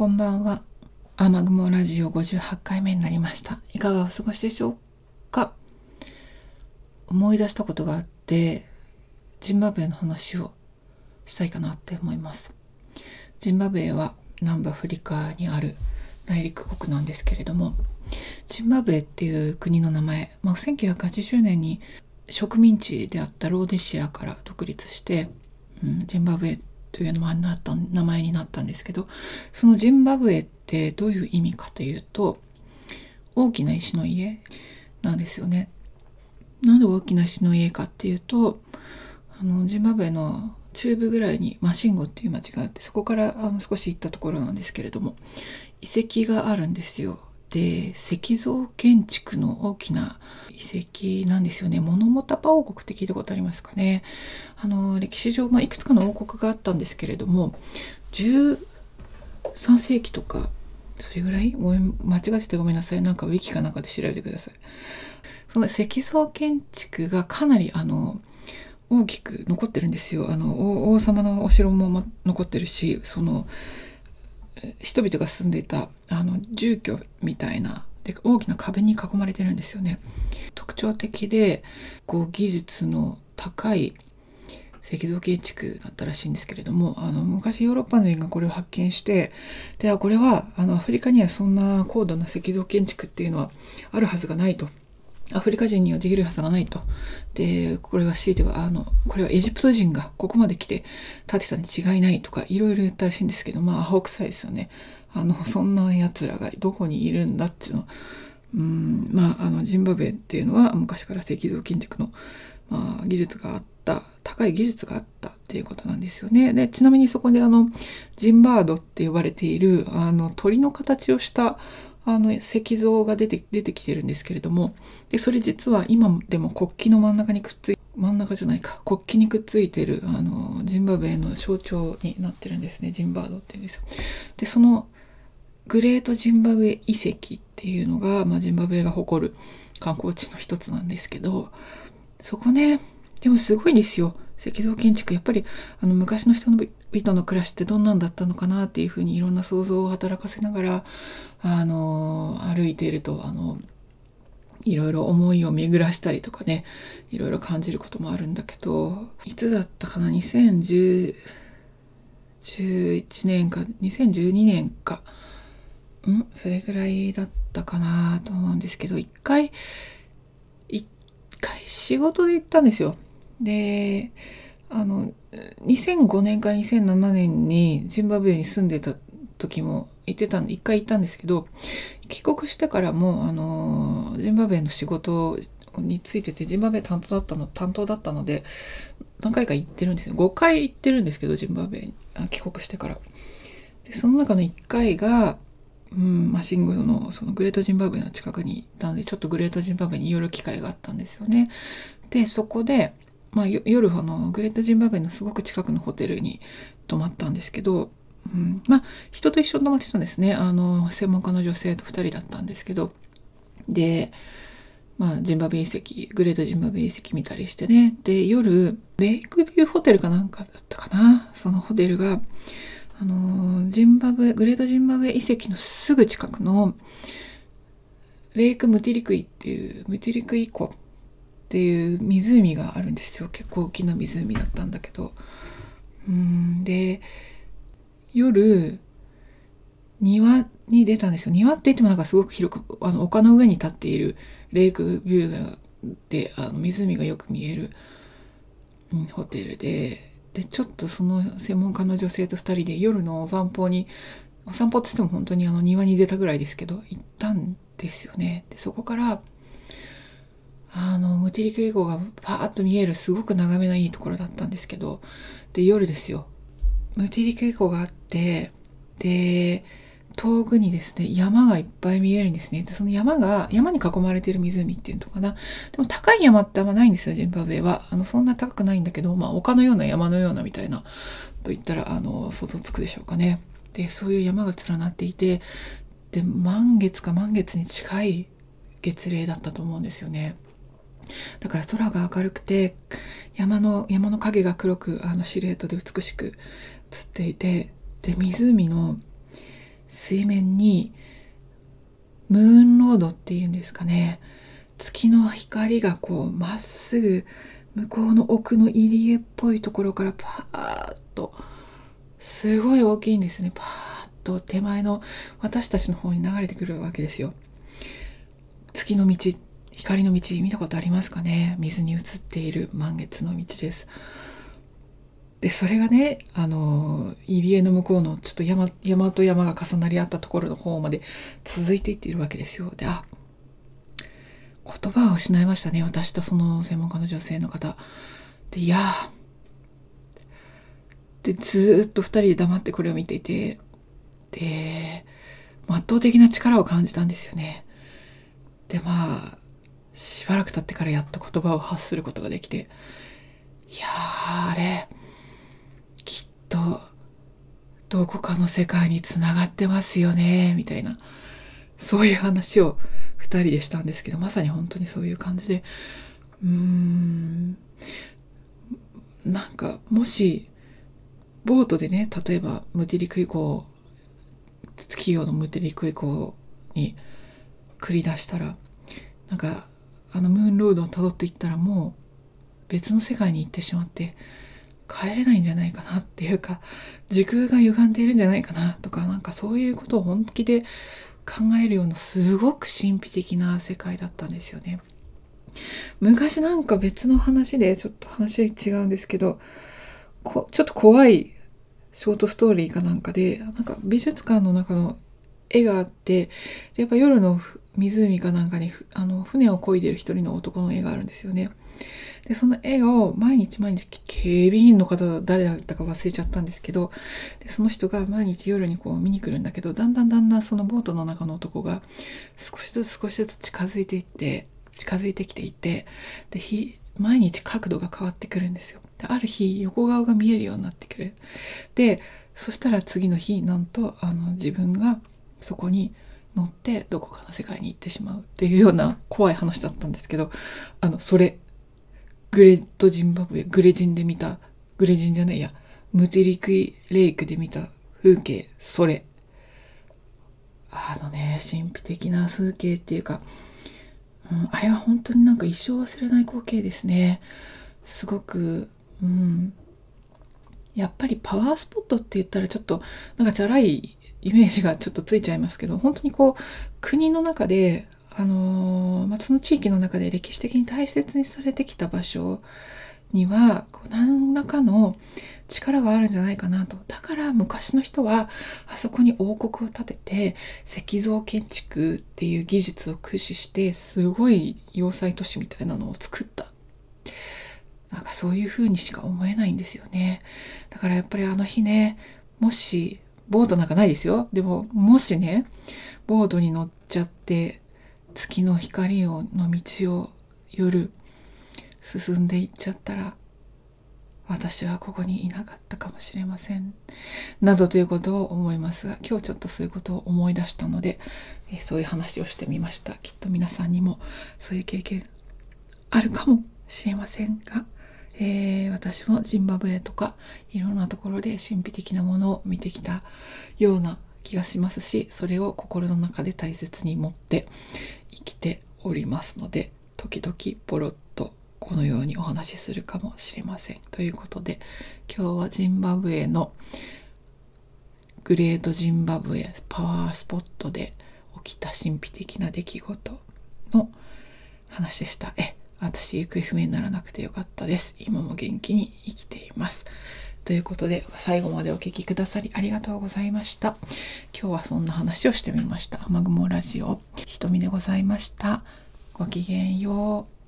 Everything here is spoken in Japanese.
こんばんは。雨雲ラジオ58回目になりました。いかがお過ごしでしょうか？思い出したことがあって、ジンバブエの話をしたいかなって思います。ジンバブエは南部アフリカにある内陸国なんですけれども、ジンバブエっていう国の名前、まあ、1980年に植民地であったローデシアから独立して、うん、ジンバブエという名前になった名前になったんですけどそのジンバブエってどういう意味かというと大きな石の家なんですよね。なんで大きな石の家かっていうとあのジンバブエの中部ぐらいにマシンゴっていう町があってそこからあの少し行ったところなんですけれども遺跡があるんですよ。で石造建築の大きな遺跡なんですよね。モノモタパ王国って聞いたことありますかね。あの歴史上、まあ、いくつかの王国があったんですけれども13世紀とかそれぐらい？ごめん間違っててごめんなさいなんかウィキかなんかで調べてください。その石造建築がかなりあの大きく残ってるんですよ。あの王様のお城も残ってるしその人々が住んでいたあの住居みたいなで大きな壁に囲まれてるんですよね。特徴的でこう技術の高い石造建築だったらしいんですけれどもあの昔ヨーロッパ人がこれを発見してではこれはあのアフリカにはそんな高度な石造建築っていうのはあるはずがないと。アフリカ人にはできるはずがないと。で、これは強いては、あの、これはエジプト人がここまで来て建てたに違いないとか、いろいろ言ったらしいんですけど、まあ、アホ臭いですよね。あの、そんな奴らがどこにいるんだっていうの。うん、まあ、あの、ジンバブエっていうのは昔から石造建築の、まあ、技術があった、高い技術があったっていうことなんですよね。で、ちなみにそこであの、ジンバードって呼ばれている、あの、鳥の形をした、あの石像が出て出てきてるんですけれどもでそれ実は今でも国旗の真ん中にくっつい真ん中じゃないか。国旗にくっついてるあのジンバブエの象徴になってるんですね。ジンバードって言うんですよ。でそのグレートジンバブエ遺跡っていうのが、まあ、ジンバブエが誇る観光地の一つなんですけどそこねでもすごいですよ。石造建築。やっぱりあの昔の人の々の暮らしってどんなんだったのかなっていうふうにいろんな想像を働かせながらあの歩いているとあのいろいろ思いを巡らしたりとかねいろいろ感じることもあるんだけどいつだったかな？2011年か2012年か。ん？それぐらいだったかなと思うんですけど一回一回仕事で行ったんですよ。であの2005年から2007年にジンバブエに住んでた時も行ってたんで一回行ったんですけど帰国してからもあのジンバブエの仕事についててジンバブエ担当だったの担当だったので何回か行ってるんですよ。5回行ってるんですけどジンバブエに帰国してから。でその中の1回がうん、マシンゴのそのグレートジンバブエの近くに行ったのでちょっとグレートジンバブエに寄る機会があったんですよね。でそこでまあ、夜あのグレートジンバブエのすごく近くのホテルに泊まったんですけど、うん、まあ人と一緒に泊まってたんですね。あの専門家の女性と2人だったんですけど。で、まあ、ジンバブエ遺跡グレートジンバブエ遺跡見たりしてね。で夜レイクビューホテルかなんかだったかな。そのホテルがあのジンバブエグレートジンバブエ遺跡のすぐ近くのレイクムティリクイっていうムティリクイ湖っていう湖があるんですよ。結構大きな湖だったんだけど。うん。で夜庭に出たんですよ。庭って言ってもなんかすごく広くあの丘の上に立っているレイクビューであの湖がよく見える、うん、ホテルで。でちょっとその専門家の女性と2人で夜のお散歩にお散歩って言っても本当にあの庭に出たぐらいですけど行ったんですよね。でそこからあの、ムティリクイ湖がパーッと見えるすごく眺めのいいところだったんですけど、で、夜ですよ。ムティリクイ湖があって、で、遠くにですね、山がいっぱい見えるんですね。で、その山が、山に囲まれてる湖っていうのかな。でも高い山ってあんまないんですよ、ジンバブエは。あの、そんな高くないんだけど、まあ、丘のような山のようなみたいな、と言ったら、あの、想像つくでしょうかね。で、そういう山が連なっていて、で、満月か満月に近い月齢だったと思うんですよね。だから空が明るくて山の山の影が黒くあのシルエットで美しく映っていてで湖の水面にムーンロードっていうんですかね。月の光がこうまっすぐ向こうの奥の入り江っぽいところからパーッとすごい大きいんですね。パーッと手前の私たちの方に流れてくるわけですよ。月の道光の道見たことありますかね？水に映っている満月の道です。でそれがねあの入り江の向こうのちょっと山山と山が重なり合ったところの方まで続いていっているわけですよ。であ言葉を失いましたね私とその専門家の女性の方。でいやでずっと2人で黙ってこれを見ていて。で圧倒的な力を感じたんですよね。でまあしばらく経ってからやっと言葉を発することができていやあれきっとどこかの世界につながってますよねみたいなそういう話を2人でしたんですけどまさに本当にそういう感じでうーんなんかもしボートでね例えばムティリク以降月夜のムティリク以降に繰り出したらなんかあのムーンロードをたどっていったらもう別の世界に行ってしまって帰れないんじゃないかなっていうか時空が歪んでいるんじゃないかなとかなんかそういうことを本気で考えるようなすごく神秘的な世界だったんですよね。昔なんか別の話でちょっと話違うんですけどこちょっと怖いショートストーリーかなんかでなんか美術館の中の絵があってやっぱ夜の湖かなんかにあの船を漕いでる一人の男の絵があるんですよね。で、その絵を毎日毎日警備員の方誰だったか忘れちゃったんですけど、でその人が毎日夜にこう見に来るんだけど、だんだんだんだんそのボートの中の男が少しずつ少しずつ近づいていって、近づいてきていて、で、日、毎日角度が変わってくるんですよ。で、ある日横顔が見えるようになってくる。で、そしたら次の日、なんと、あの、自分がそこに乗ってどこかの世界に行ってしまうっていうような怖い話だったんですけどあのそれグレッドジンバブエグレジンで見たグレジンじゃないやムテリクイレイクで見た風景それ。あのね神秘的な風景っていうか、うん、あれは本当になんか一生忘れない光景ですね。すごくうんやっぱりパワースポットって言ったらちょっとなんかチャラいイメージがちょっとついちゃいますけど、本当にこう、国の中で、あのー、まあ、その地域の中で歴史的に大切にされてきた場所には、こう何らかの力があるんじゃないかなと。だから昔の人は、あそこに王国を建てて、石像建築っていう技術を駆使して、すごい要塞都市みたいなのを作った。なんかそういう風にしか思えないんですよね。だからやっぱりあの日ね、もしボートなんかないですよ。でも、もしね、ボートに乗っちゃって、月の光をの道を夜進んでいっちゃったら、私はここにいなかったかもしれません。などということを思いますが、今日ちょっとそういうことを思い出したので、えー、そういう話をしてみました。きっと皆さんにもそういう経験あるかもしれませんが、えー、私もジンバブエとかいろんなところで神秘的なものを見てきたような気がしますしそれを心の中で大切に持って生きておりますので時々ポロッとこのようにお話しするかもしれません。ということで今日はジンバブエのグレートジンバブエパワースポットで起きた神秘的な出来事の話でした。え私行方不明にならなくてよかったです。今も元気に生きています。ということで、最後までお聴きくださりありがとうございました。今日はそんな話をしてみました。雨雲ラジオ、瞳でございました。ごきげんよう。